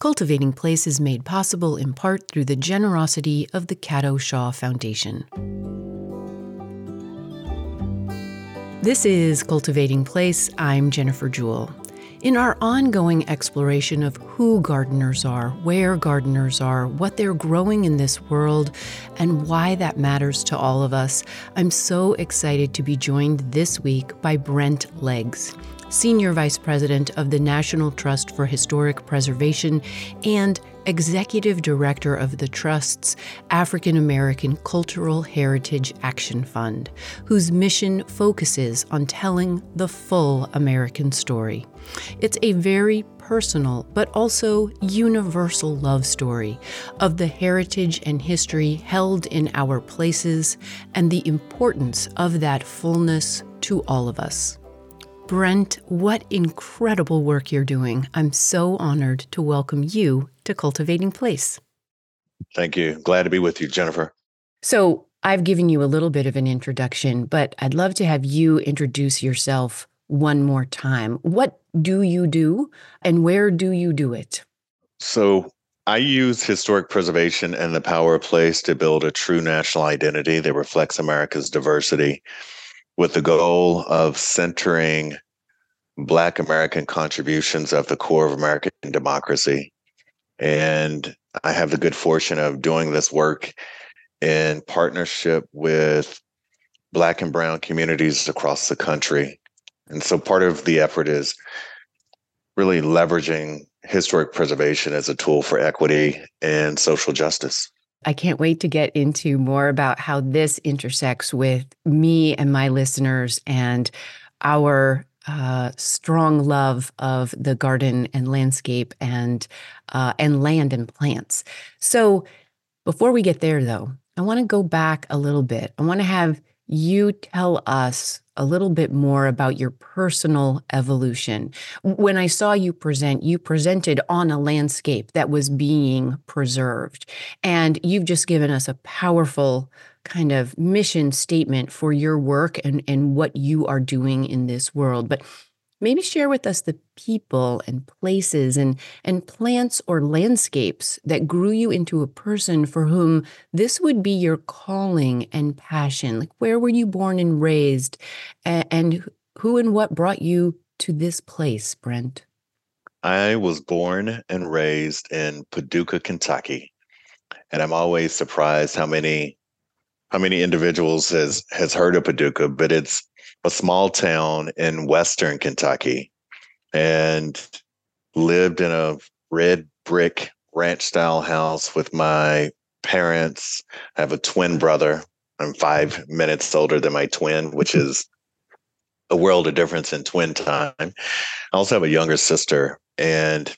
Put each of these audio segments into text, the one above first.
Cultivating Place is made possible in part through the generosity of the Cato Shaw Foundation. This is Cultivating Place. I'm Jennifer Jewell. In our ongoing exploration of who gardeners are, where gardeners are, what they're growing in this world, and why that matters to all of us, I'm so excited to be joined this week by Brent Leggs. Senior Vice President of the National Trust for Historic Preservation and Executive Director of the Trust's African American Cultural Heritage Action Fund, whose mission focuses on telling the full American story. It's a very personal but also universal love story of the heritage and history held in our places and the importance of that fullness to all of us. Brent, what incredible work you're doing. I'm so honored to welcome you to Cultivating Place. Thank you. Glad to be with you, Jennifer. So, I've given you a little bit of an introduction, but I'd love to have you introduce yourself one more time. What do you do and where do you do it? So, I use historic preservation and the power of place to build a true national identity that reflects America's diversity with the goal of centering Black American contributions at the core of American democracy. And I have the good fortune of doing this work in partnership with Black and Brown communities across the country. And so part of the effort is really leveraging historic preservation as a tool for equity and social justice. I can't wait to get into more about how this intersects with me and my listeners and our uh, strong love of the garden and landscape and uh, and land and plants. So before we get there, though, I want to go back a little bit. I want to have you tell us a little bit more about your personal evolution. When I saw you present, you presented on a landscape that was being preserved. And you've just given us a powerful kind of mission statement for your work and, and what you are doing in this world. But maybe share with us the people and places and, and plants or landscapes that grew you into a person for whom this would be your calling and passion. Like, where were you born and raised? And, who and what brought you to this place, Brent? I was born and raised in Paducah, Kentucky. And I'm always surprised how many how many individuals has has heard of Paducah, but it's a small town in western Kentucky and lived in a red brick ranch style house with my parents. I have a twin brother. I'm five minutes older than my twin, which is a world of difference in twin time. I also have a younger sister, and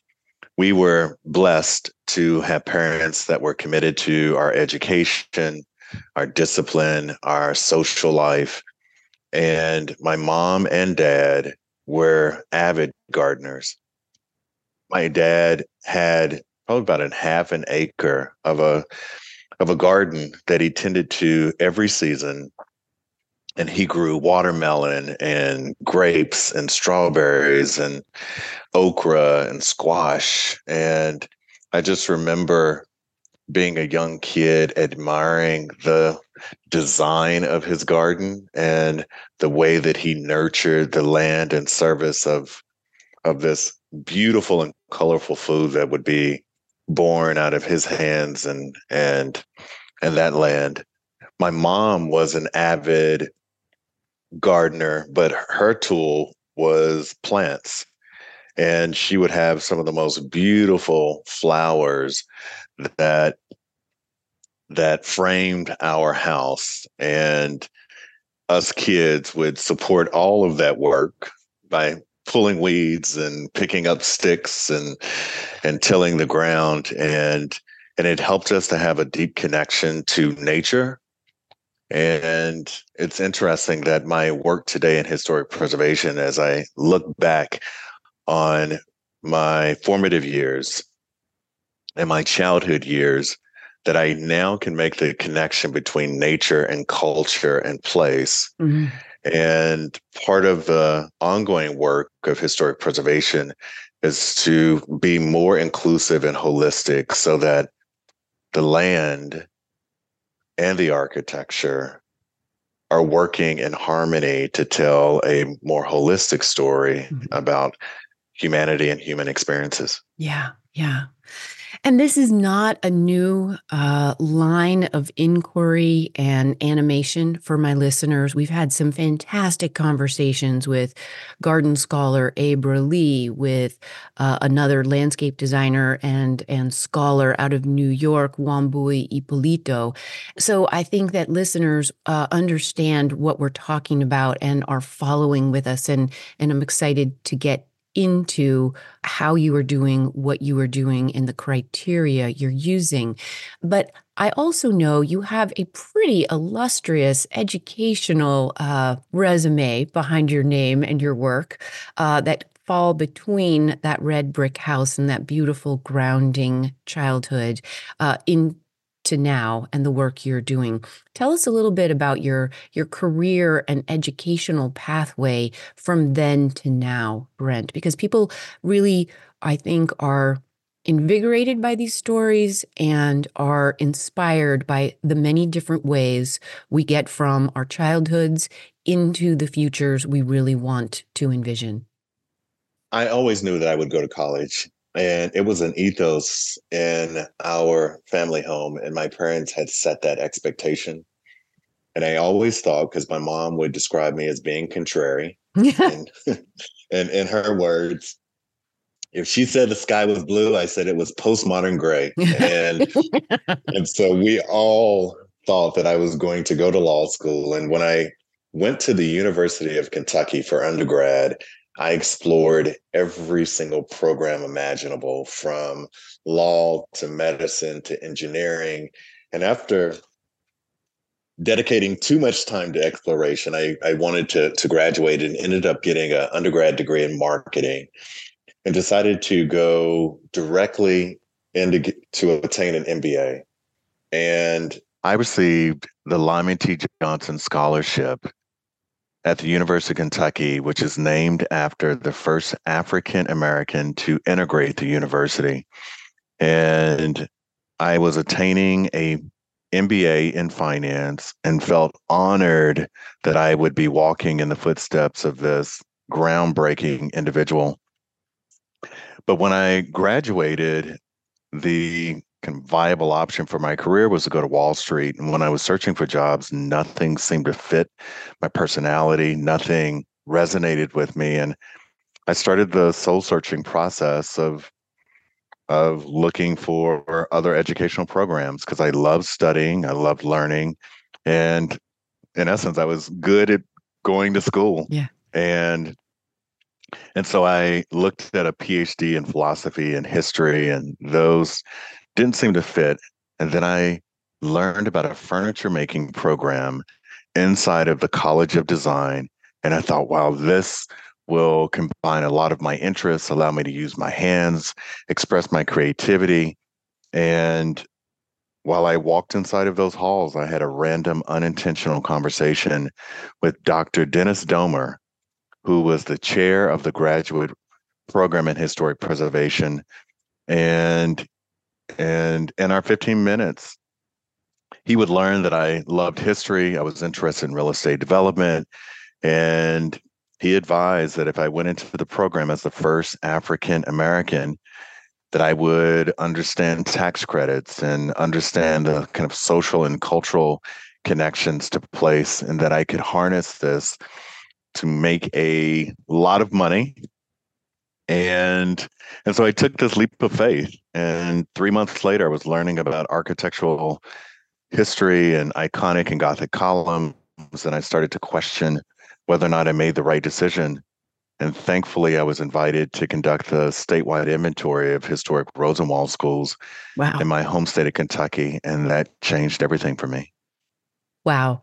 we were blessed to have parents that were committed to our education, our discipline, our social life, and my mom and dad were avid gardeners. My dad had probably about a half an acre of a of a garden that he tended to every season and he grew watermelon and grapes and strawberries and okra and squash and i just remember being a young kid admiring the design of his garden and the way that he nurtured the land and service of of this beautiful and colorful food that would be born out of his hands and and and that land. My mom was an avid gardener but her tool was plants. And she would have some of the most beautiful flowers that that framed our house and us kids would support all of that work by pulling weeds and picking up sticks and and tilling the ground and and it helped us to have a deep connection to nature. And it's interesting that my work today in historic preservation as i look back on my formative years and my childhood years that I now can make the connection between nature and culture and place. Mm-hmm. And part of the ongoing work of historic preservation is to be more inclusive and holistic so that the land and the architecture are working in harmony to tell a more holistic story mm-hmm. about humanity and human experiences. Yeah, yeah. And this is not a new uh, line of inquiry and animation for my listeners. We've had some fantastic conversations with garden scholar Abra Lee, with uh, another landscape designer and, and scholar out of New York, Wambui Ippolito. So I think that listeners uh, understand what we're talking about and are following with us. And, and I'm excited to get into how you are doing what you are doing and the criteria you're using. But I also know you have a pretty illustrious educational uh, resume behind your name and your work uh, that fall between that red brick house and that beautiful grounding childhood uh, in to now and the work you're doing. Tell us a little bit about your your career and educational pathway from then to now, Brent, because people really I think are invigorated by these stories and are inspired by the many different ways we get from our childhoods into the futures we really want to envision. I always knew that I would go to college and it was an ethos in our family home and my parents had set that expectation. And i always thought because my mom would describe me as being contrary and, and in her words if she said the sky was blue i said it was postmodern gray. And and so we all thought that i was going to go to law school. And when i went to the university of kentucky for undergrad I explored every single program imaginable from law to medicine to engineering. And after dedicating too much time to exploration, I, I wanted to, to graduate and ended up getting an undergrad degree in marketing and decided to go directly into to obtain an MBA. And I received the Lyman T. Johnson Scholarship at the University of Kentucky, which is named after the first African American to integrate the university. And I was attaining a MBA in finance and felt honored that I would be walking in the footsteps of this groundbreaking individual. But when I graduated, the kind of viable option for my career was to go to Wall Street. And when I was searching for jobs, nothing seemed to fit my personality, nothing resonated with me. And I started the soul searching process of of looking for other educational programs because I loved studying, I loved learning, and in essence, I was good at going to school. Yeah. And and so I looked at a PhD in philosophy and history, and those didn't seem to fit. And then I learned about a furniture making program inside of the College of Design. And I thought, wow, this will combine a lot of my interests, allow me to use my hands, express my creativity. And while I walked inside of those halls, I had a random, unintentional conversation with Dr. Dennis Domer, who was the chair of the graduate program in historic preservation. And and in our 15 minutes, he would learn that I loved history. I was interested in real estate development. And he advised that if I went into the program as the first African American, that I would understand tax credits and understand the kind of social and cultural connections to place, and that I could harness this to make a lot of money and and so I took this leap of faith. And three months later, I was learning about architectural history and Ionic and Gothic columns, and I started to question whether or not I made the right decision. And thankfully, I was invited to conduct the statewide inventory of historic Rosenwald schools wow. in my home state of Kentucky, and that changed everything for me. Wow.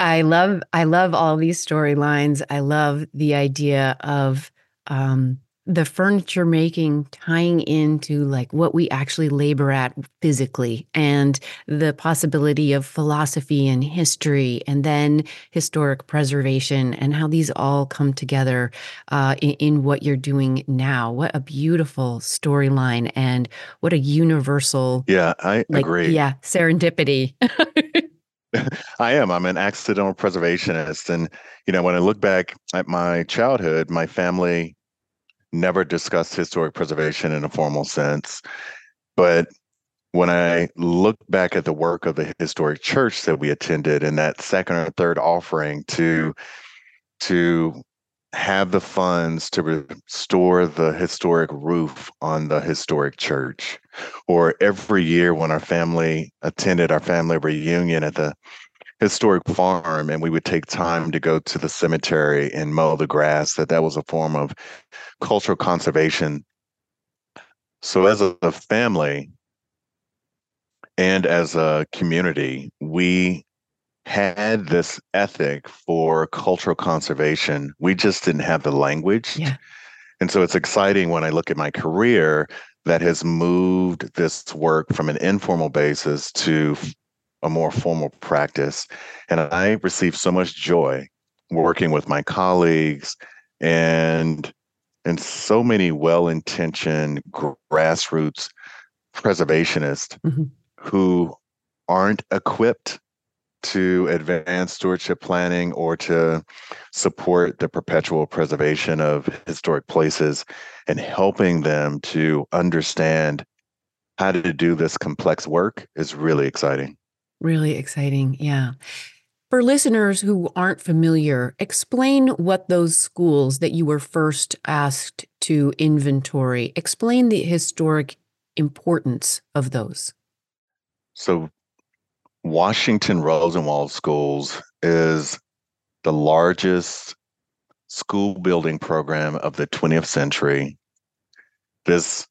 I love I love all these storylines. I love the idea of um, the furniture making tying into like what we actually labor at physically and the possibility of philosophy and history and then historic preservation and how these all come together uh, in, in, what you're doing now what a beautiful storyline and what a universal yeah i like, agree yeah serendipity I am. I'm an accidental preservationist. And, you know, when I look back at my childhood, my family never discussed historic preservation in a formal sense. But when I look back at the work of the historic church that we attended and that second or third offering to to have the funds to restore the historic roof on the historic church or every year when our family attended our family reunion at the historic farm and we would take time to go to the cemetery and mow the grass that that was a form of cultural conservation. So as a family and as a community we had this ethic for cultural conservation. We just didn't have the language. Yeah. and so it's exciting when i look at my career that has moved this work from an informal basis to a more formal practice. And I receive so much joy working with my colleagues and and so many well-intentioned grassroots preservationists mm-hmm. who aren't equipped to advance stewardship planning or to support the perpetual preservation of historic places and helping them to understand how to do this complex work is really exciting. Really exciting. Yeah. For listeners who aren't familiar, explain what those schools that you were first asked to inventory, explain the historic importance of those. So, Washington Rosenwald Schools is the largest school building program of the 20th century. This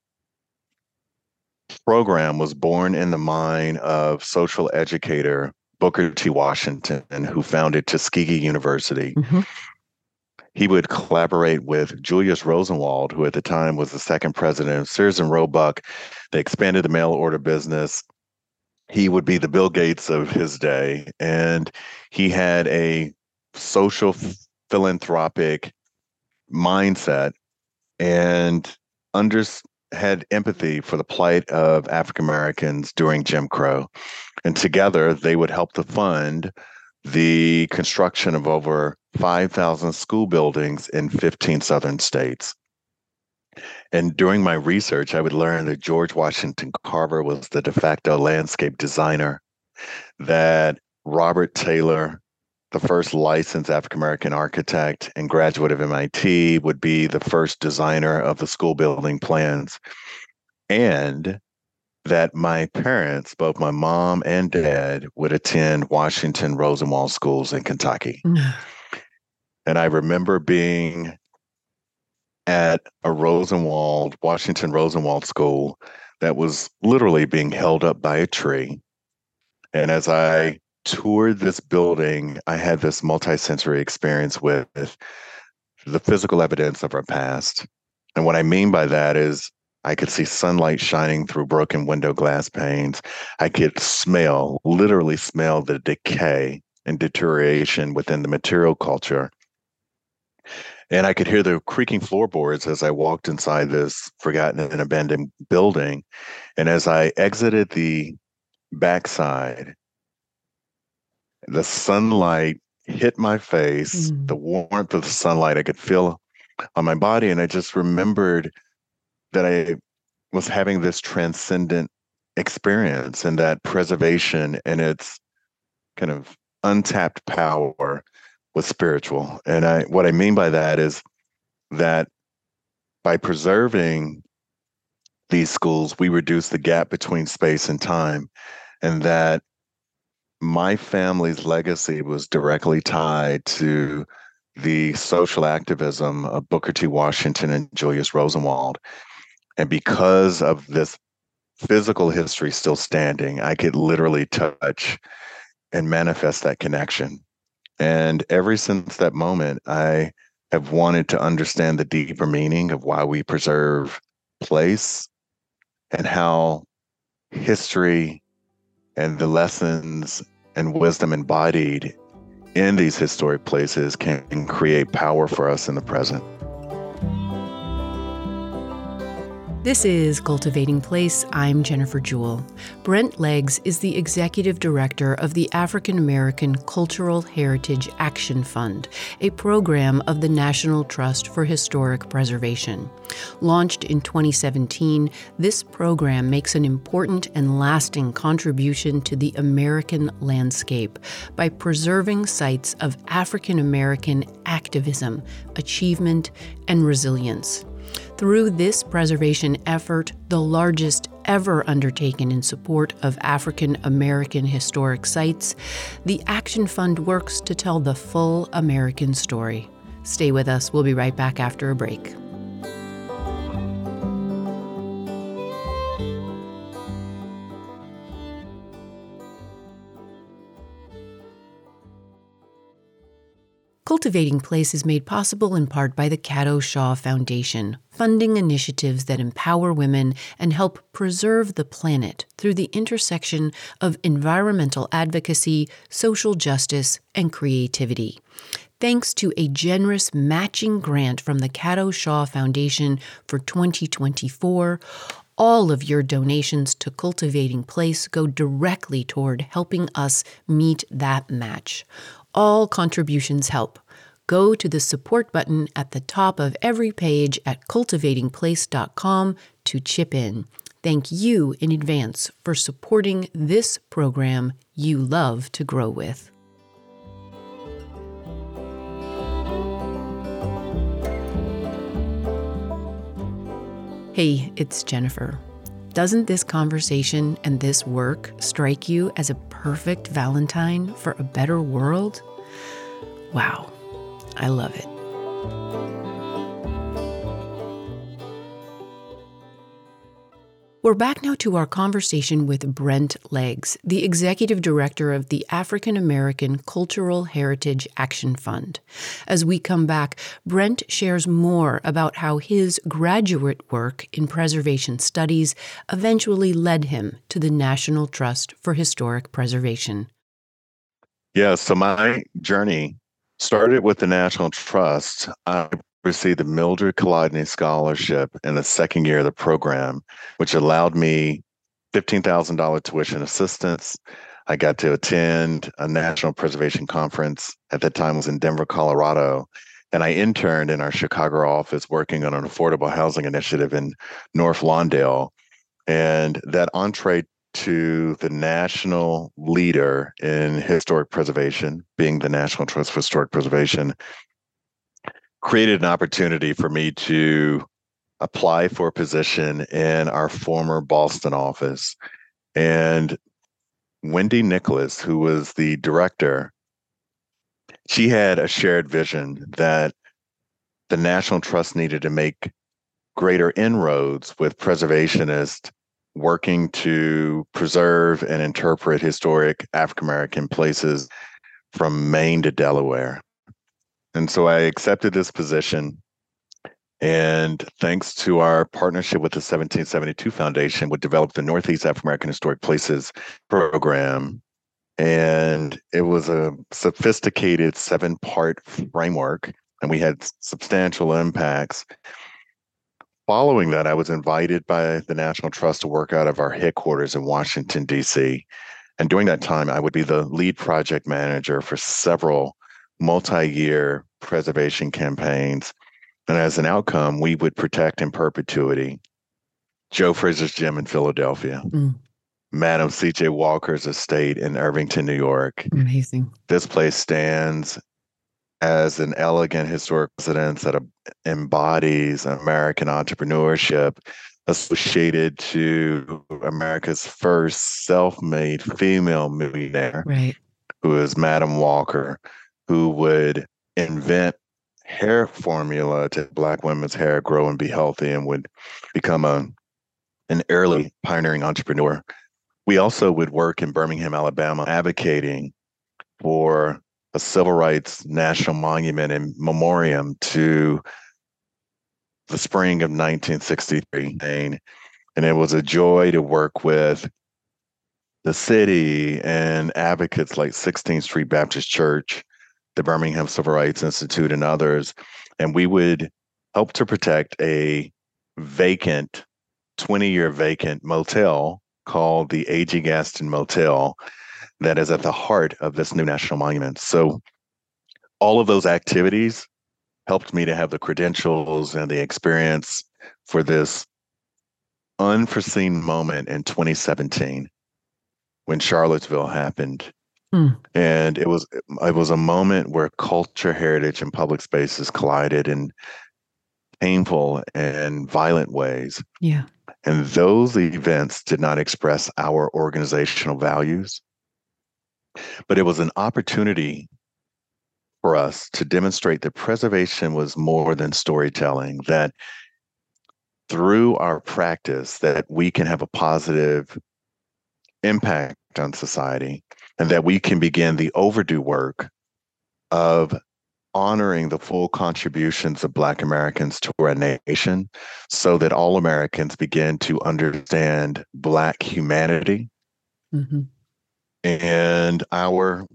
program was born in the mind of social educator Booker T. Washington, who founded Tuskegee University. Mm-hmm. He would collaborate with Julius Rosenwald, who at the time was the second president of Sears and Roebuck. They expanded the mail order business. He would be the Bill Gates of his day. And he had a social philanthropic mindset and under, had empathy for the plight of African Americans during Jim Crow. And together they would help to fund the construction of over 5,000 school buildings in 15 southern states. And during my research, I would learn that George Washington Carver was the de facto landscape designer, that Robert Taylor the first licensed African American architect and graduate of MIT, would be the first designer of the school building plans. And that my parents, both my mom and dad, would attend Washington Rosenwald schools in Kentucky. and I remember being at a Rosenwald, Washington Rosenwald school that was literally being held up by a tree. And as I toured this building, I had this multisensory experience with the physical evidence of our past. And what I mean by that is I could see sunlight shining through broken window glass panes. I could smell, literally smell the decay and deterioration within the material culture. And I could hear the creaking floorboards as I walked inside this forgotten and abandoned building. And as I exited the backside, the sunlight hit my face, mm. the warmth of the sunlight I could feel on my body. And I just remembered that I was having this transcendent experience and that preservation and its kind of untapped power was spiritual. And I what I mean by that is that by preserving these schools, we reduce the gap between space and time. And that my family's legacy was directly tied to the social activism of Booker T. Washington and Julius Rosenwald. And because of this physical history still standing, I could literally touch and manifest that connection. And ever since that moment, I have wanted to understand the deeper meaning of why we preserve place and how history and the lessons and wisdom embodied in these historic places can create power for us in the present. This is Cultivating Place. I'm Jennifer Jewell. Brent Leggs is the executive director of the African American Cultural Heritage Action Fund, a program of the National Trust for Historic Preservation. Launched in 2017, this program makes an important and lasting contribution to the American landscape by preserving sites of African American activism, achievement, and resilience. Through this preservation effort, the largest ever undertaken in support of African American historic sites, the Action Fund works to tell the full American story. Stay with us. We'll be right back after a break. Cultivating Place is made possible in part by the Cato Shaw Foundation, funding initiatives that empower women and help preserve the planet through the intersection of environmental advocacy, social justice, and creativity. Thanks to a generous matching grant from the Cato Shaw Foundation for 2024, all of your donations to Cultivating Place go directly toward helping us meet that match. All contributions help. Go to the support button at the top of every page at cultivatingplace.com to chip in. Thank you in advance for supporting this program you love to grow with. Hey, it's Jennifer. Doesn't this conversation and this work strike you as a perfect Valentine for a better world? Wow, I love it. We're back now to our conversation with Brent Leggs, the executive director of the African American Cultural Heritage Action Fund. As we come back, Brent shares more about how his graduate work in preservation studies eventually led him to the National Trust for Historic Preservation. Yeah, so my journey started with the National Trust. I received the Mildred Colodny Scholarship in the second year of the program, which allowed me $15,000 tuition assistance. I got to attend a national preservation conference. At that time was in Denver, Colorado. And I interned in our Chicago office working on an affordable housing initiative in North Lawndale. And that entree to the national leader in historic preservation, being the National Trust for Historic Preservation, created an opportunity for me to apply for a position in our former Boston office. And Wendy Nicholas, who was the director, she had a shared vision that the National Trust needed to make greater inroads with preservationists working to preserve and interpret historic African American places from Maine to Delaware. And so I accepted this position. And thanks to our partnership with the 1772 Foundation, we developed the Northeast African American Historic Places program. And it was a sophisticated seven part framework, and we had substantial impacts. Following that, I was invited by the National Trust to work out of our headquarters in Washington, D.C. And during that time, I would be the lead project manager for several multi year preservation campaigns. And as an outcome, we would protect in perpetuity Joe Frazier's Gym in Philadelphia, mm. Madam C.J. Walker's estate in Irvington, New York. Amazing. This place stands as an elegant historic residence that embodies American entrepreneurship associated to America's first self-made female millionaire, right. who is Madam Walker, who would invent hair formula to black women's hair grow and be healthy and would become a an early pioneering entrepreneur. We also would work in Birmingham, Alabama, advocating for a civil rights national monument and memoriam to the spring of 1963. And it was a joy to work with the city and advocates like 16th Street Baptist Church, the Birmingham Civil Rights Institute, and others. And we would help to protect a vacant, 20 year vacant motel called the A.G. Gaston Motel that is at the heart of this new national monument. So all of those activities helped me to have the credentials and the experience for this unforeseen moment in 2017 when Charlottesville happened. Mm. And it was it was a moment where culture, heritage, and public spaces collided in painful and violent ways. Yeah. And those events did not express our organizational values, but it was an opportunity for us to demonstrate that preservation was more than storytelling, that through our practice that we can have a positive impact on society and that we can begin the overdue work of honoring the full contributions of Black Americans to our nation so that all Americans begin to understand Black humanity. Mm-hmm. And our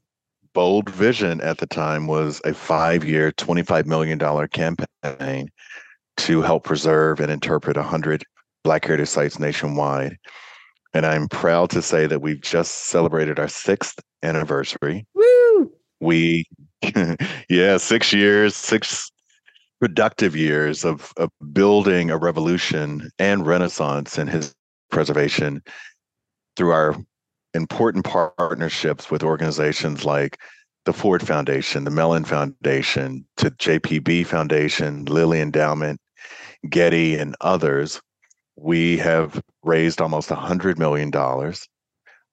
bold vision at the time was a five year, $25 million campaign to help preserve and interpret 100 Black Heritage Sites nationwide. And I'm proud to say that we've just celebrated our sixth anniversary. Woo! We, yeah, six years, six productive years of, of building a revolution and renaissance in his preservation through our important partnerships with organizations like the Ford Foundation, the Mellon Foundation, to JPB Foundation, Lilly Endowment, Getty, and others, we have raised almost $100 million.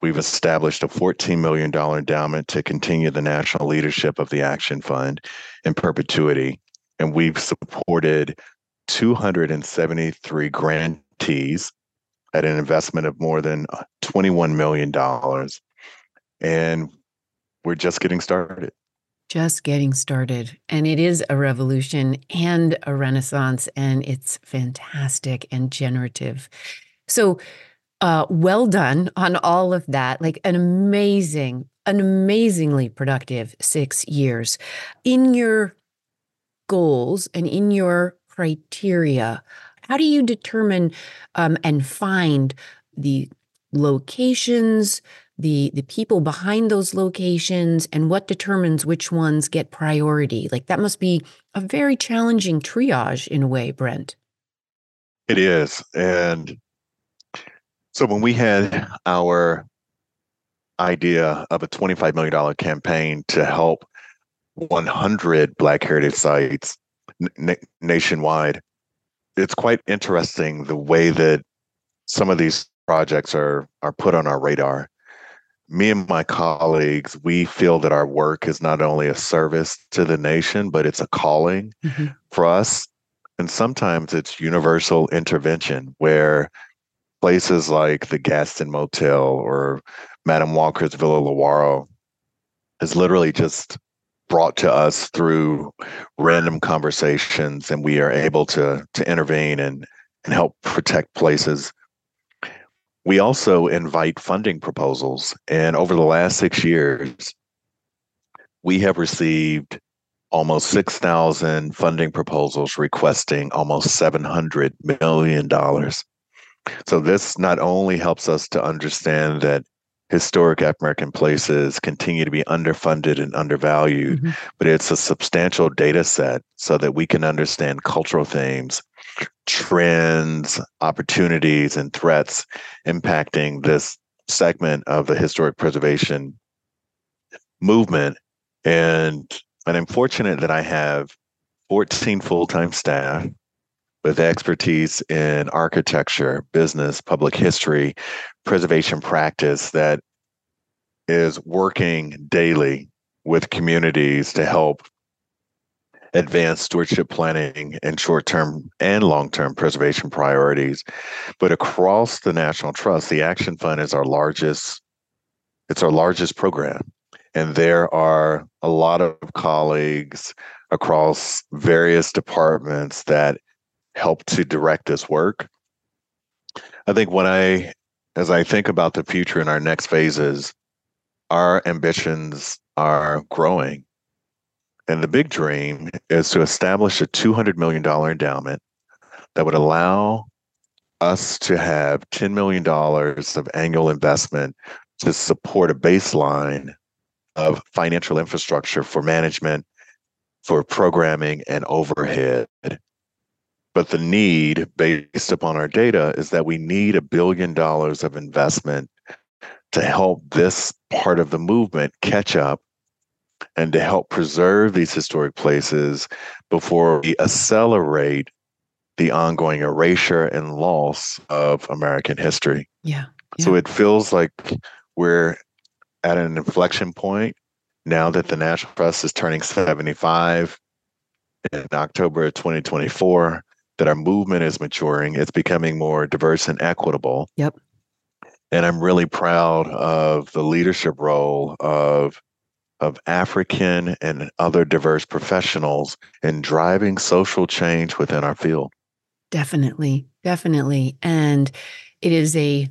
We've established a $14 million endowment to continue the national leadership of the Action Fund in perpetuity. And we've supported 273 grantees at an investment of more than $21 million. And we're just getting started. Just getting started. And it is a revolution and a renaissance, and it's fantastic and generative. So, uh, well done on all of that. Like an amazing, an amazingly productive six years. In your goals and in your criteria, how do you determine um, and find the locations, the the people behind those locations, and what determines which ones get priority? Like that must be a very challenging triage in a way, Brent. It is, and so when we had our idea of a $25 million campaign to help 100 Black Heritage sites n- nationwide, it's quite interesting the way that some of these projects are are put on our radar. Me and my colleagues, we feel that our work is not only a service to the nation, but it's a calling mm-hmm. for us. And sometimes it's universal intervention where places like the Gaston Motel or Madam Walker's Villa Lewaro is literally just brought to us through random conversations and we are able to to intervene and and help protect places. We also invite funding proposals and over the last 6 years we have received almost 6,000 funding proposals requesting almost 700 million dollars. So this not only helps us to understand that historic African American places continue to be underfunded and undervalued, mm-hmm. but it's a substantial data set so that we can understand cultural themes, trends, opportunities, and threats impacting this segment of the historic preservation movement. And, and I'm fortunate that I have 14 full time staff with expertise in architecture, business, public history, preservation practice that is working daily with communities to help advance stewardship planning and short term and long term preservation priorities. But across the National Trust, the Action Fund is our largest, it's our largest program. And there are a lot of colleagues across various departments that help to direct this work. I think when I, as I think about the future in our next phases, our ambitions are growing. And the big dream is to establish a $200 million endowment that would allow us to have $10 million of annual investment to support a baseline of financial infrastructure for management, for programming, and overhead. But the need, based upon our data, is that we need a billion dollars of investment to help this part of the movement catch up and to help preserve these historic places before we accelerate the ongoing erasure and loss of American history. Yeah. yeah. So it feels like we're at an inflection point now that the National Trust is turning 75 in October of 2024, that our movement is maturing. It's becoming more diverse and equitable. Yep. And I'm really proud of the leadership role of of African and other diverse professionals in driving social change within our field. Definitely, definitely. And it is a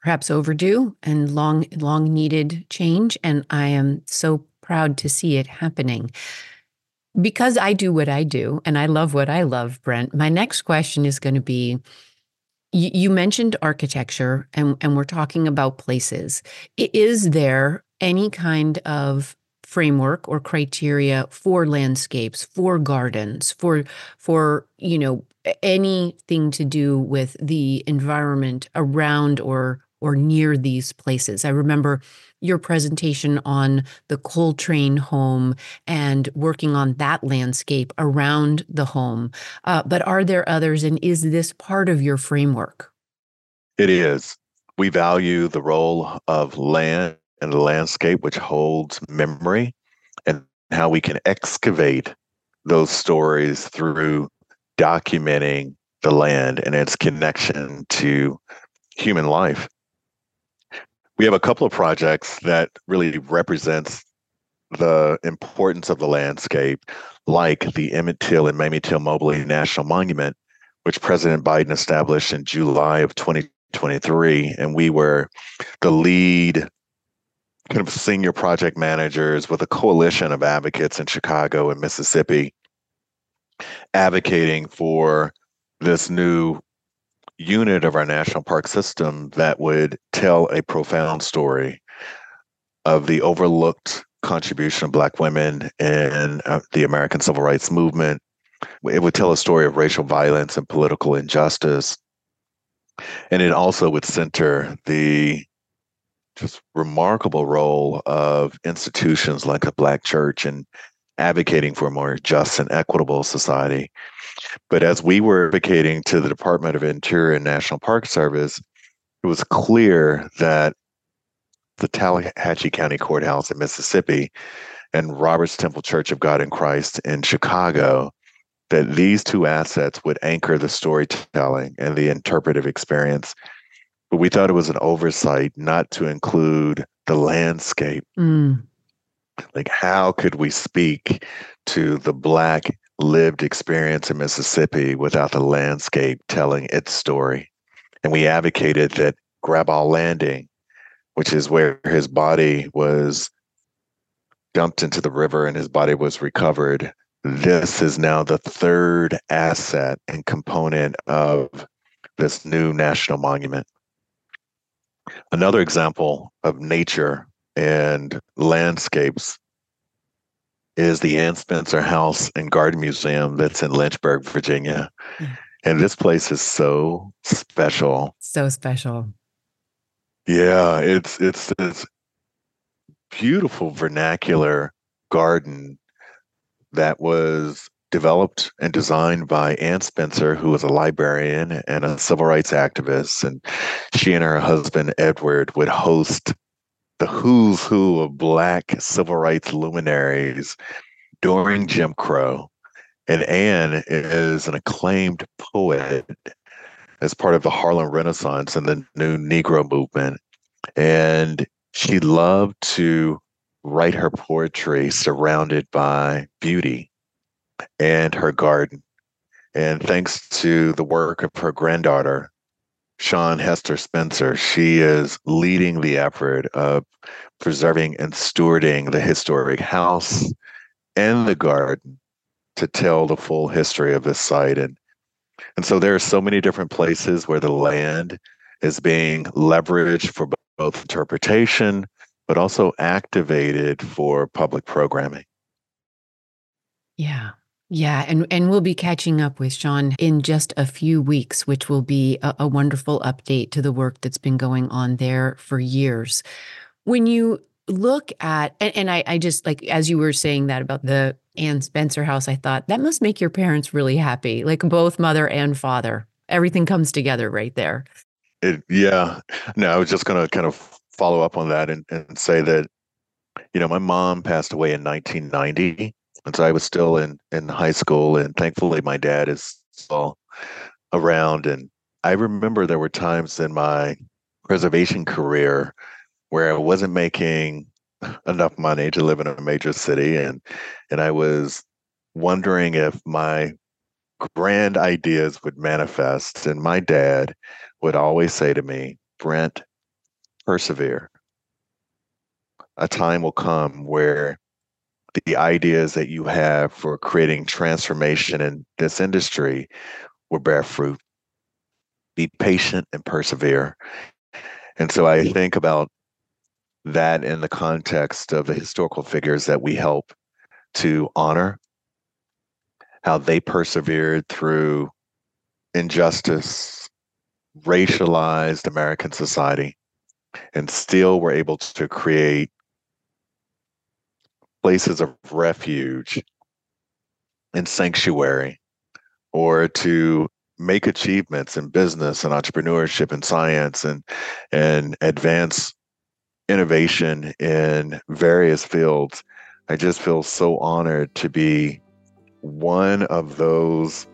perhaps overdue and long long needed change and I am so proud to see it happening. Because I do what I do and I love what I love, Brent. My next question is going to be you, you mentioned architecture and, and we're talking about places. Is there any kind of framework or criteria for landscapes, for gardens, for for you know anything to do with the environment around or or near these places. I remember your presentation on the Coltrane home and working on that landscape around the home. Uh, but are there others, and is this part of your framework? It is. We value the role of land and the landscape, which holds memory, and how we can excavate those stories through documenting the land and its connection to human life. We have a couple of projects that really represents the importance of the landscape, like the Emmett Till and Mamie Till Mobley National Monument, which President Biden established in July of 2023. And we were the lead kind of senior project managers with a coalition of advocates in Chicago and Mississippi advocating for this new unit of our national park system that would tell a profound story of the overlooked contribution of Black women in uh, the American Civil Rights Movement. It would tell a story of racial violence and political injustice. And it also would center the just remarkable role of institutions like a Black church and advocating for a more just and equitable society. But as we were advocating to the Department of Interior and National Park Service, it was clear that the Tallahatchie County Courthouse in Mississippi and Roberts Temple Church of God in Christ in Chicago, that these two assets would anchor the storytelling and the interpretive experience but we thought it was an oversight not to include the landscape. Mm. Like, how could we speak to the Black lived experience in Mississippi without the landscape telling its story? And we advocated that Graball Landing, which is where his body was dumped into the river and his body was recovered. This is now the third asset and component of this new national monument. Another example of nature and landscapes is the Anne Spencer House and Garden Museum that's in Lynchburg, Virginia. Mm. And this place is so special. So special. Yeah, it's it's this beautiful vernacular garden that was developed and designed by Anne Spencer, who was a librarian and a civil rights activist. And she and her husband, Edward, would host the who's who of Black civil rights luminaries during Jim Crow. And Anne is an acclaimed poet as part of the Harlem Renaissance and the new Negro movement. And she loved to write her poetry surrounded by beauty and her garden. And thanks to the work of her granddaughter, Shaun Hester Spencer, she is leading the effort of preserving and stewarding the historic house and the garden to tell the full history of this site. And and so there are so many different places where the land is being leveraged for both interpretation, but also activated for public programming. Yeah. Yeah, and and we'll be catching up with Shaun in just a few weeks, which will be a, a, wonderful update to the work that's been going on there for years. When you look at and, and I, I just like as you were saying that about the Anne Spencer house, I thought that must make your parents really happy, like both mother and father. Everything comes together right there. It, yeah. No, I was just going to kind of follow up on that and, and say that, you know, my mom passed away in 1990 and so I was still in in high school, and thankfully my dad is still around. And I remember there were times in my preservation career where I wasn't making enough money to live in a major city, and and I was wondering if my grand ideas would manifest. And my dad would always say to me, Brent, persevere. A time will come where the ideas that you have for creating transformation in this industry will bear fruit. Be patient and persevere. And so I think about that in the context of the historical figures that we help to honor, how they persevered through injustice, racialized American society, and still were able to create places of refuge and sanctuary or to make achievements in business and entrepreneurship and science and and advance innovation in various fields. I just feel so honored to be one of those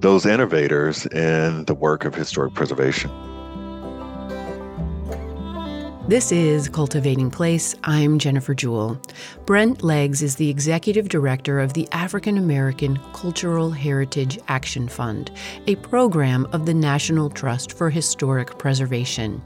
those innovators in the work of historic preservation this is Cultivating Place. I'm Jennifer Jewell. Brent Leggs is the executive director of the African American Cultural Heritage Action Fund, a program of the National Trust for Historic Preservation.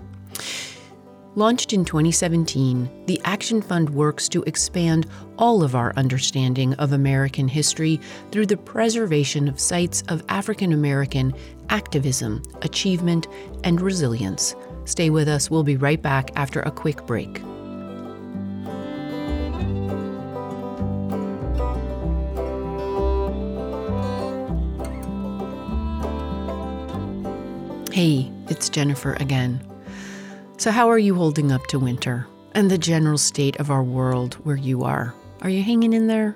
Launched in 2017, the Action Fund works to expand all of our understanding of American history through the preservation of sites of African American activism, achievement, and resilience Stay with us. We'll be right back after a quick break. Hey, it's Jennifer again. So, how are you holding up to winter and the general state of our world where you are? Are you hanging in there?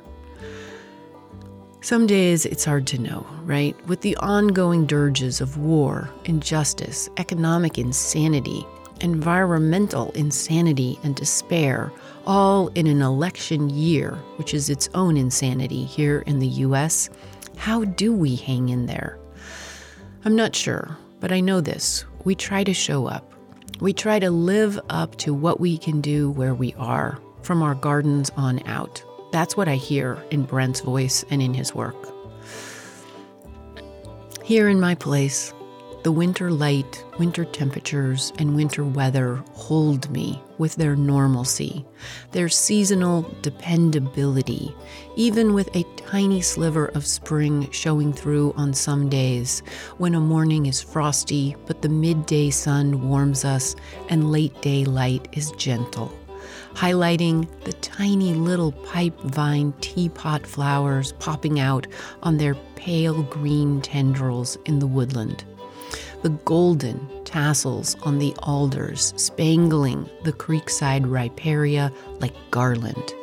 Some days it's hard to know, right? With the ongoing dirges of war, injustice, economic insanity, environmental insanity, and despair, all in an election year, which is its own insanity here in the US, how do we hang in there? I'm not sure, but I know this. We try to show up. We try to live up to what we can do where we are, from our gardens on out. That's what I hear in Brent's voice and in his work. Here in my place, the winter light, winter temperatures, and winter weather hold me with their normalcy, their seasonal dependability, even with a tiny sliver of spring showing through on some days when a morning is frosty but the midday sun warms us and late day light is gentle highlighting the tiny little pipe vine teapot flowers popping out on their pale green tendrils in the woodland. The golden tassels on the alders spangling the creekside riparian like garland.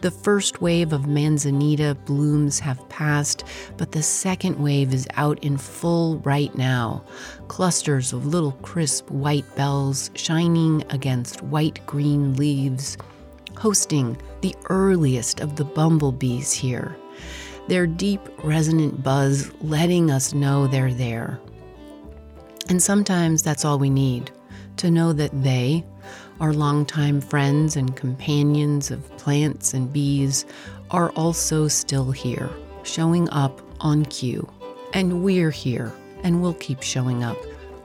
The first wave of manzanita blooms have passed, but the second wave is out in full right now. Clusters of little crisp white bells shining against white green leaves, hosting the earliest of the bumblebees here. Their deep, resonant buzz letting us know they're there. And sometimes that's all we need to know that they, our longtime friends and companions of plants and bees, are also still here, showing up on cue. And we're here, and we'll keep showing up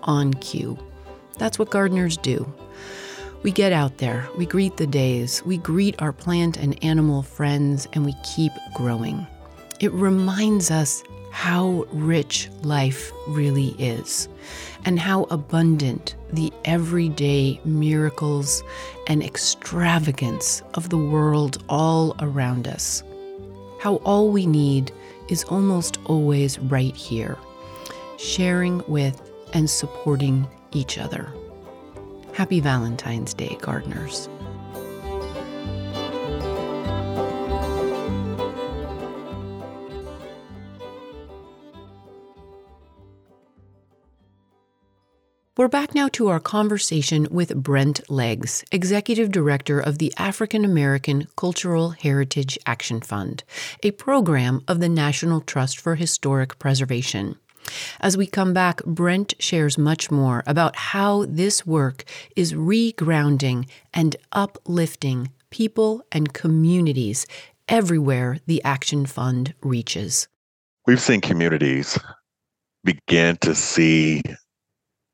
on cue. That's what gardeners do. We get out there, we greet the days, we greet our plant and animal friends, and we keep growing. It reminds us how rich life really is and how abundant the everyday miracles and extravagance of the world all around us. How all we need is almost always right here, sharing with and supporting each other. Happy Valentine's Day, gardeners. We're back now to our conversation with Brent Leggs, Executive Director of the African American Cultural Heritage Action Fund, a program of the National Trust for Historic Preservation. As we come back, Brent shares much more about how this work is regrounding and uplifting people and communities everywhere the Action Fund reaches. We've seen communities begin to see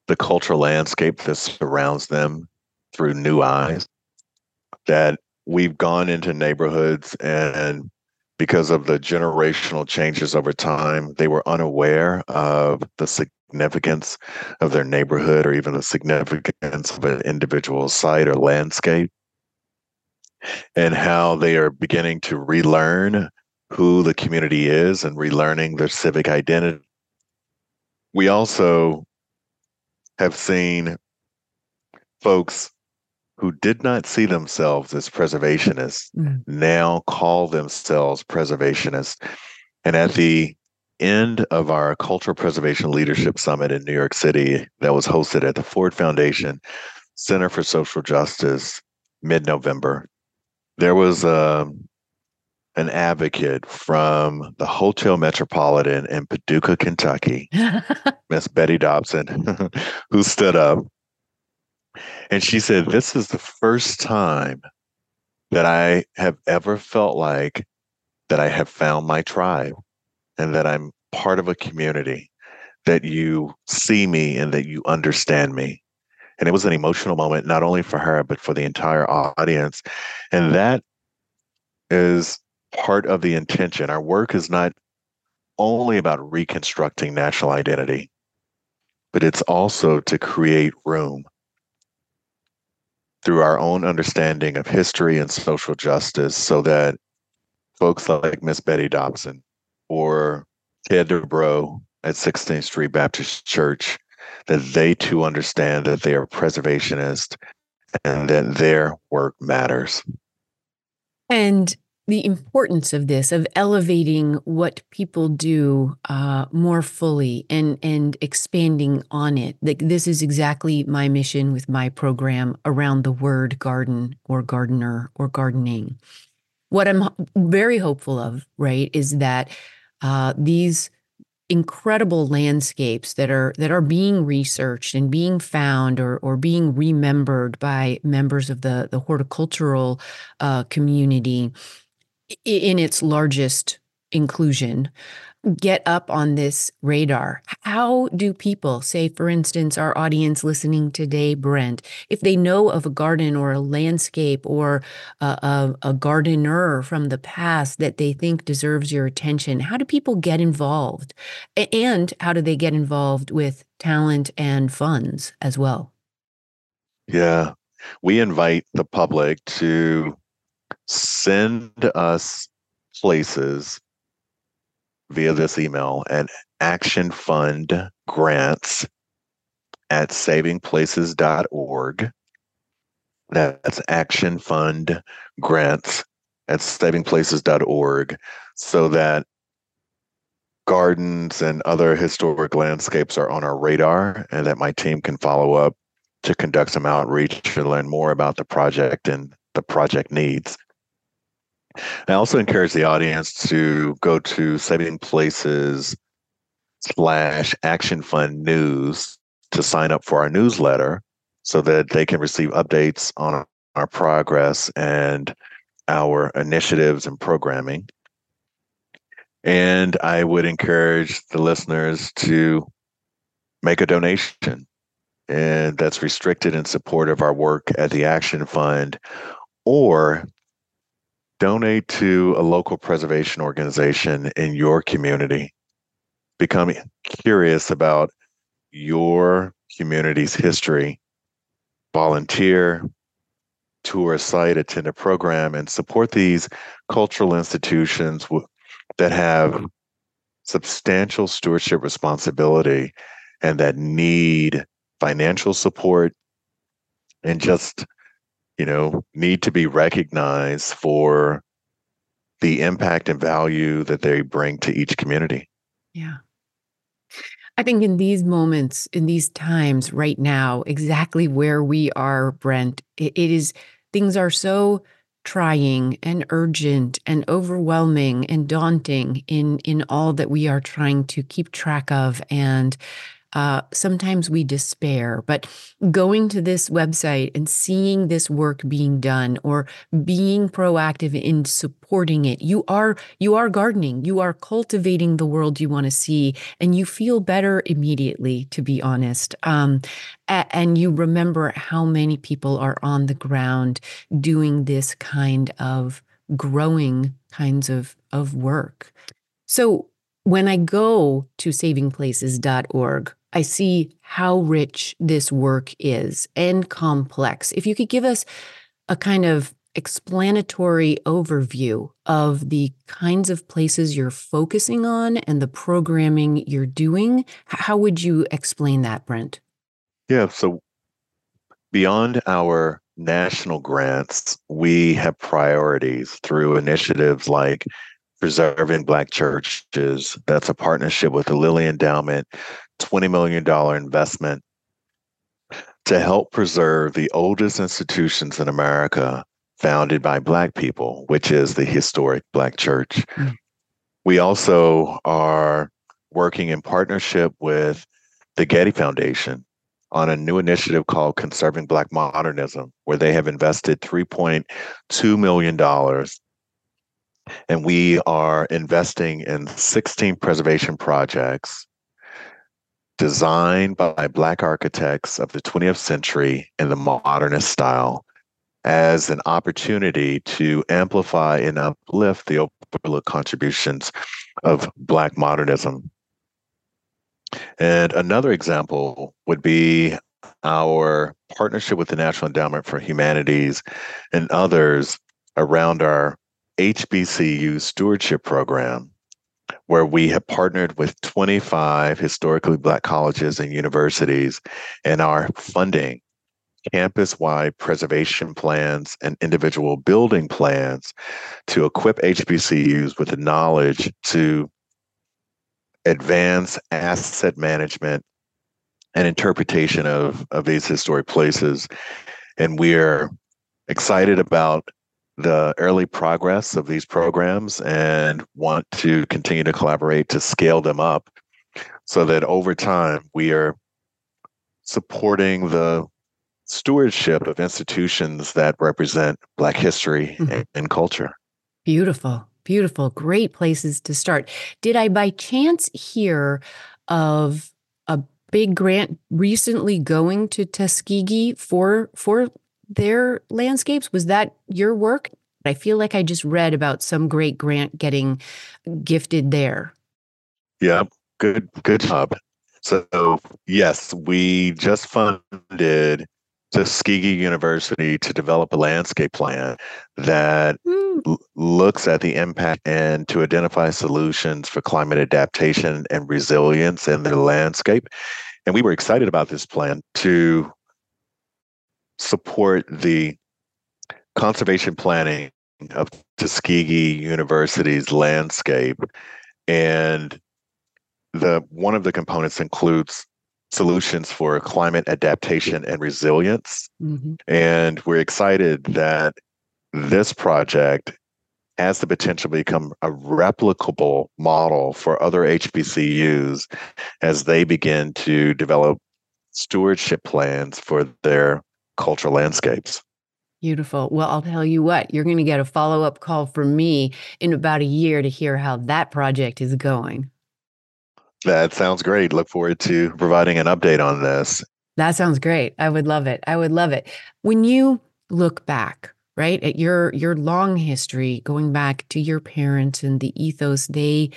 the cultural landscape that surrounds them through new eyes. That we've gone into neighborhoods and because of the generational changes over time, they were unaware of the significance of their neighborhood or even the significance of an individual site or landscape, and how they are beginning to relearn who the community is and relearning their civic identity. We also have seen folks who did not see themselves as preservationists mm. now call themselves preservationists. And at the end of our Cultural Preservation Leadership Summit in New York City, that was hosted at the Ford Foundation Center for Social Justice mid November, there was um, an advocate from the Hotel Metropolitan in Paducah, Kentucky, Miss Betty Dobson, who stood up and she said, This is the first time that I have ever felt like that I have found my tribe and that I'm part of a community, that you see me and that you understand me. And it was an emotional moment, not only for her, but for the entire audience. And that is part of the intention. Our work is not only about reconstructing national identity, but it's also to create room through our own understanding of history and social justice so that folks like Miss Betty Dobson or Ted Dubrow at 16th Street Baptist Church, that they too understand that they are preservationists and that their work matters. And the importance of this of elevating what people do uh, more fully and and expanding on it. Like this is exactly my mission with my program around the word garden or gardener or gardening. What i'm very hopeful of right is that uh, these incredible landscapes that are that are being researched and being found or or being remembered by members of the the horticultural uh, community in its largest inclusion get up on this radar? How do people, say, for instance, our audience listening today, Brent, if they know of a garden or a landscape or a, a, a, gardener from the past that they think deserves your attention, how do people get involved? And how do they get involved with talent and funds as well? Yeah, we invite the public to send us places via this email at action fund grants at savingplaces.org. That's action fund grants at savingplaces.org so that gardens and other historic landscapes are on our radar and that my team can follow up to conduct some outreach to learn more about the project and the project needs. I also encourage the audience to go to Saving Places slash Action Fund News to sign up for our newsletter so that they can receive updates on our progress and our initiatives and programming. And I would encourage the listeners to make a donation and that's restricted in support of our work at the Action Fund, or donate to a local preservation organization in your community. Become curious about your community's history, volunteer, tour a site, attend a program, and support these cultural institutions that have substantial stewardship responsibility and that need financial support and just you know need to be recognized for the impact and value that they bring to each community. Yeah. I think in these moments in these times right now exactly where we are brent it, is things are so trying and urgent and overwhelming and daunting in in all that we are trying to keep track of and uh, sometimes we despair. But going to this website and seeing this work being done or being proactive in supporting it, you are you are gardening. You are cultivating the world you want to see, and you feel better immediately. To be honest, um, and you remember how many people are on the ground doing this kind of growing kinds of of work. So when I go to savingplaces.org, I see how rich this work is and complex. If you could give us a kind of explanatory overview of the kinds of places you're focusing on and the programming you're doing, how would you explain that, Brent? Yeah, so beyond our national grants, we have priorities through initiatives like Preserving Black Churches. That's a partnership with the Lilly Endowment $20 million investment to help preserve the oldest institutions in America founded by Black people, which is the historic Black church. Mm. We also are working in partnership with the Getty Foundation on a new initiative called Conserving Black Modernism, where they have invested $3.2 million. And we are investing in 16 preservation projects designed by Black architects of the 20th century in the modernist style as an opportunity to amplify and uplift the overlooked contributions of Black modernism. And another example would be our partnership with the National Endowment for Humanities and others around our HBCU stewardship program where we have partnered with 25 historically Black colleges and universities and are funding campus wide preservation plans and individual building plans to equip HBCUs with the knowledge to advance asset management and interpretation of, of these historic places. And we're excited about the early progress of these programs and want to continue to collaborate to scale them up so that over time we are supporting the stewardship of institutions that represent Black history mm-hmm. and, and culture. Beautiful, beautiful, great places to start. Did I by chance hear of a big grant recently going to Tuskegee for for their landscapes? Was that your work? I feel like I just read about some great grant getting gifted there. Yeah, good good job. So yes, we just funded Tuskegee University to develop a landscape plan that mm. l- looks at the impact and to identify solutions for climate adaptation and resilience in the landscape. And we were excited about this plan to support the conservation planning of Tuskegee University's landscape. And the one of the components includes solutions for climate adaptation and resilience. Mm-hmm. And we're excited that this project has the potential to become a replicable model for other HBCUs as they begin to develop stewardship plans for their cultural landscapes. Beautiful. Well, I'll tell you what, you're going to get a follow up call from me in about a year to hear how that project is going. That sounds great. Look forward to providing an update on this. That sounds great. I would love it. I would love it. When you look back, right, at your your long history going back to your parents and the ethos they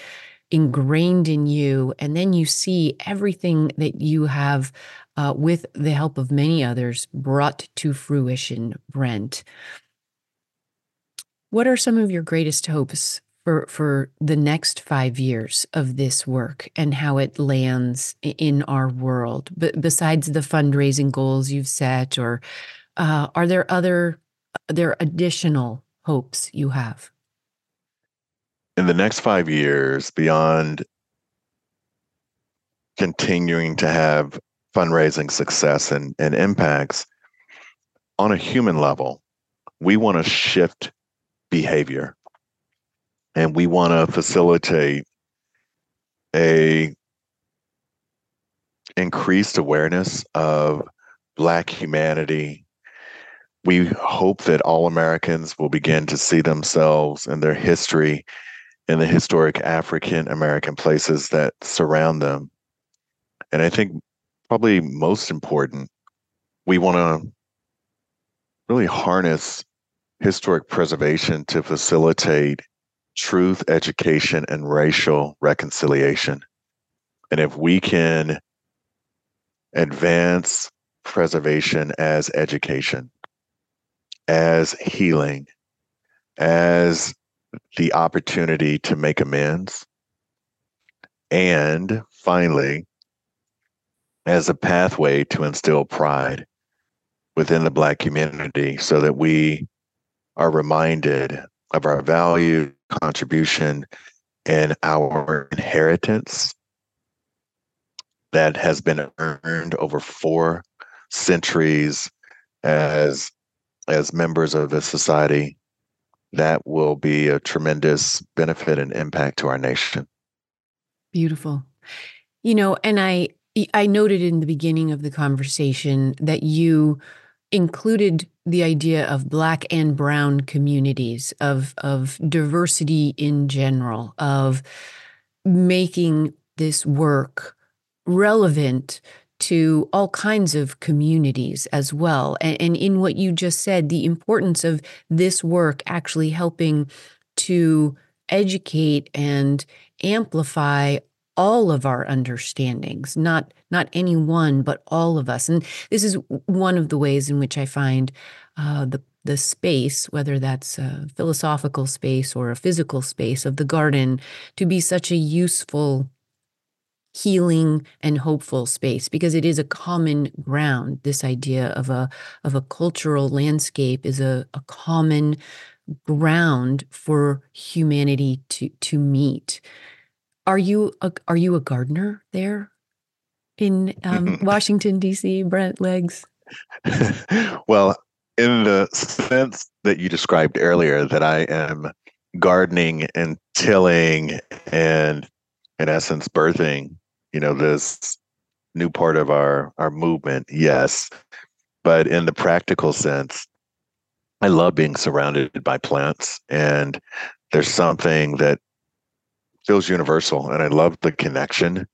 ingrained in you and then you see everything that you have uh, with the help of many others brought to fruition, Brent. What are some of your greatest hopes for for the next five years of this work and how it lands in our world? But besides the fundraising goals you've set, or uh, are there other are there additional hopes you have? In the next five years, beyond continuing to have fundraising success and, and impacts on a human level, we want to shift behavior. And we want to facilitate a increased awareness of black humanity. We hope that all americans will begin to see themselves and their history in the historic african american places that surround them. And i think probably most important we want to really harness historic preservation to facilitate truth, education, and racial reconciliation. And if we can advance preservation as education, as healing, as the opportunity to make amends, and finally, as a pathway to instill pride within the Black community so that we are reminded of our value, contribution, and our inheritance that has been earned over four centuries as as members of the society that will be a tremendous benefit and impact to our nation. Beautiful. You know and i i noted in the beginning of the conversation that you included the idea of black and brown communities of of diversity in general of making this work relevant to all kinds of communities as well. And, and in what you just said the importance of this work actually helping to educate and amplify all of our understandings not not any one but all of us. And this is one of the ways in which i find uh, the the space whether that's a philosophical space or a physical space of the garden to be such a useful healing and hopeful space because it is a common ground. This idea of a of a cultural landscape is a, a common ground for humanity to to meet are you a, are you a gardener there in um, Washington D.C. Brent Leggs? well, in the sense that you described earlier, that I am gardening and tilling and, in essence, birthing, you know, this new part of our our movement. Yes, but in the practical sense, I love being surrounded by plants, and there's something that feels universal and I love the connection.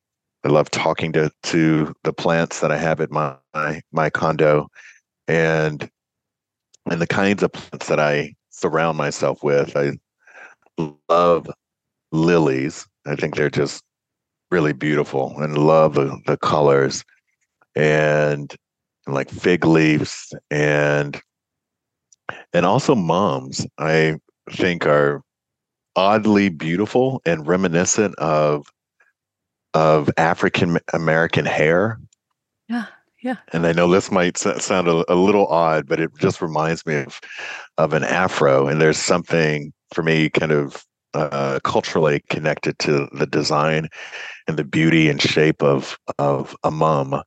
I love talking to to the plants that I have at my my condo and and the kinds of plants that I surround myself with. I love lilies. I think they're just really beautiful and love the, the colors and, and like fig leaves and and also mums I think are oddly beautiful and reminiscent of of African American hair. Yeah, yeah. And I know this might sound a, a, little odd, but it just reminds me of of an afro. And there's something for me kind of uh, culturally connected to the design and the beauty and shape of of a mum.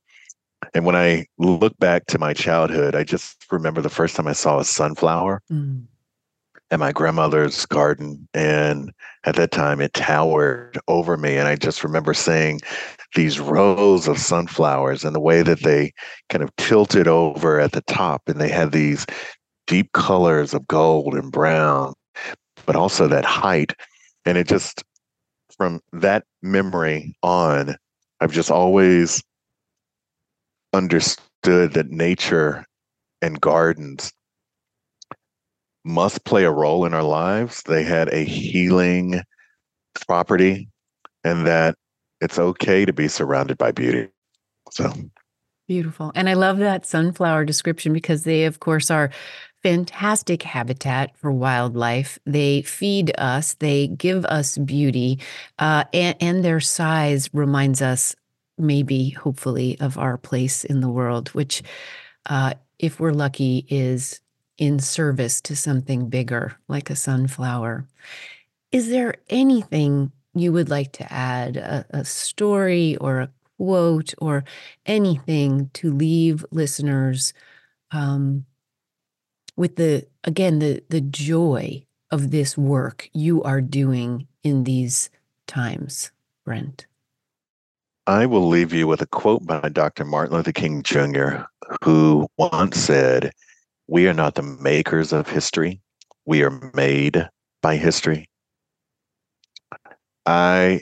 And when I look back to my childhood, I just remember the first time I saw a sunflower. Mm at my grandmother's garden. And at that time, it towered over me. And I just remember seeing these rows of sunflowers and the way that they kind of tilted over at the top. And they had these deep colors of gold and brown, but also that height. And it just, from that memory on, I've just always understood that nature and gardens must play a role in our lives. They had a healing property, and that it's okay to be surrounded by beauty. So beautiful. And I love that sunflower description because they, of course, are fantastic habitat for wildlife. They feed us, they give us beauty, uh, and, and their size reminds us, maybe, hopefully, of our place in the world, which, uh, if we're lucky, is in service to something bigger, like a sunflower. Is there anything you would like to add, a, a story or a quote or anything to leave listeners um, with the again the the joy of this work you are doing in these times, Brent? I will leave you with a quote by Dr. Martin Luther King Jr., who once said, we are not the makers of history. We are made by history. I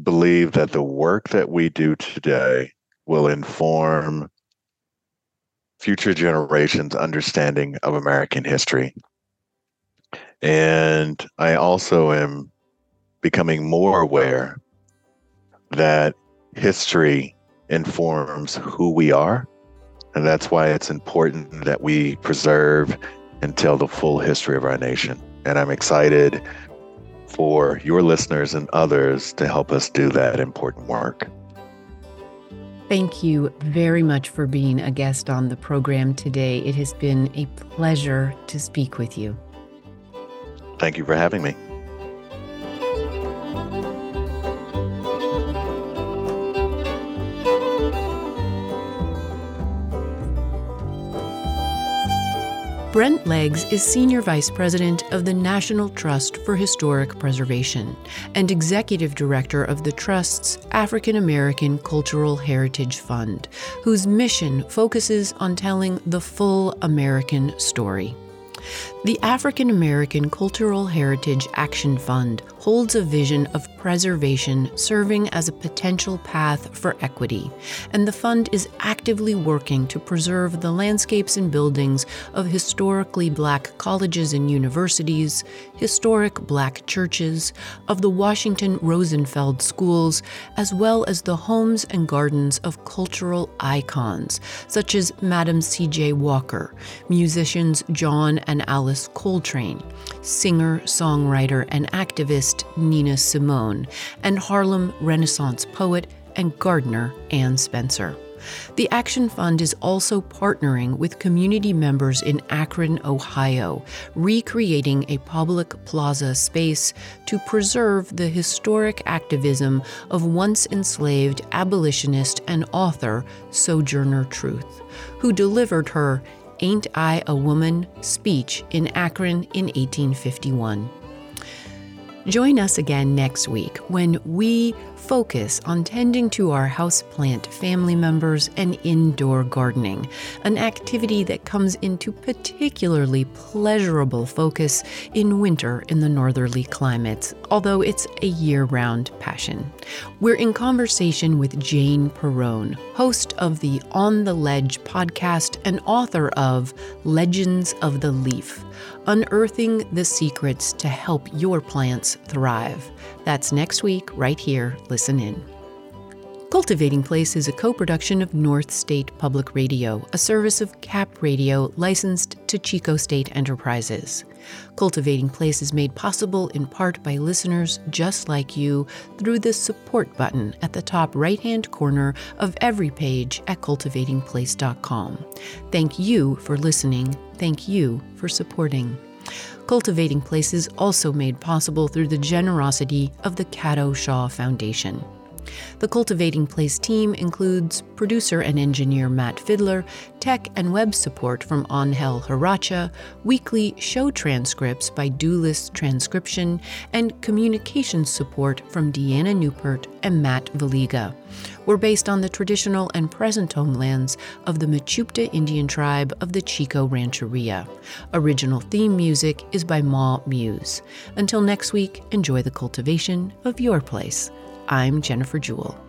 believe that the work that we do today will inform future generations' understanding of American history. And I also am becoming more aware that history informs who we are and that's why it's important that we preserve and tell the full history of our nation. And I'm excited for your listeners and others to help us do that important work. Thank you very much for being a guest on the program today. It has been a pleasure to speak with you. Thank you for having me. Brent Leggs is Senior Vice President of the National Trust for Historic Preservation and Executive Director of the Trust's African American Cultural Heritage Fund, whose mission focuses on telling the full American story. The African American Cultural Heritage Action Fund holds a vision of preservation serving as a potential path for equity, and the fund is actively working to preserve the landscapes and buildings of historically black colleges and universities, historic black churches, of the Washington Rosenwald schools, as well as the homes and gardens of cultural icons such as Madam C.J. Walker, musicians John and Alice Coltrane, singer, songwriter, and activist Nina Simone, and Harlem Renaissance poet and gardener Anne Spencer. The Action Fund is also partnering with community members in Akron, Ohio, recreating a public plaza space to preserve the historic activism of once enslaved abolitionist and author Sojourner Truth, who delivered her Ain't I a Woman speech in Akron in 1851. Join us again next week when we focus on tending to our houseplant family members and indoor gardening, an activity that comes into particularly pleasurable focus in winter in the northerly climates, although it's a year round passion. We're in conversation with Jane Perrone, host of the On the Ledge podcast and author of Legends of the Leaf unearthing the secrets to help your plants thrive. That's next week, right here. Listen in. Cultivating Place is a co production of North State Public Radio, a service of CAP Radio licensed to Chico State Enterprises. Cultivating Place is made possible in part by listeners just like you through the support button at the top right hand corner of every page at cultivatingplace.com. Thank you for listening. Thank you for supporting. Cultivating Place is also made possible through the generosity of the Cato Shaw Foundation. The Cultivating Place team includes producer and engineer Matt Fiddler, tech and web support from Angel Haracha, weekly show transcripts by Duelist Transcription, and communications support from Deanna Newport and Matt Valiga. We're based on the traditional and present homelands of the Mechoopda Indian tribe of the Chico Rancheria. Original theme music is by MaMuse. Until next week, enjoy the cultivation of your place. I'm Jennifer Jewell.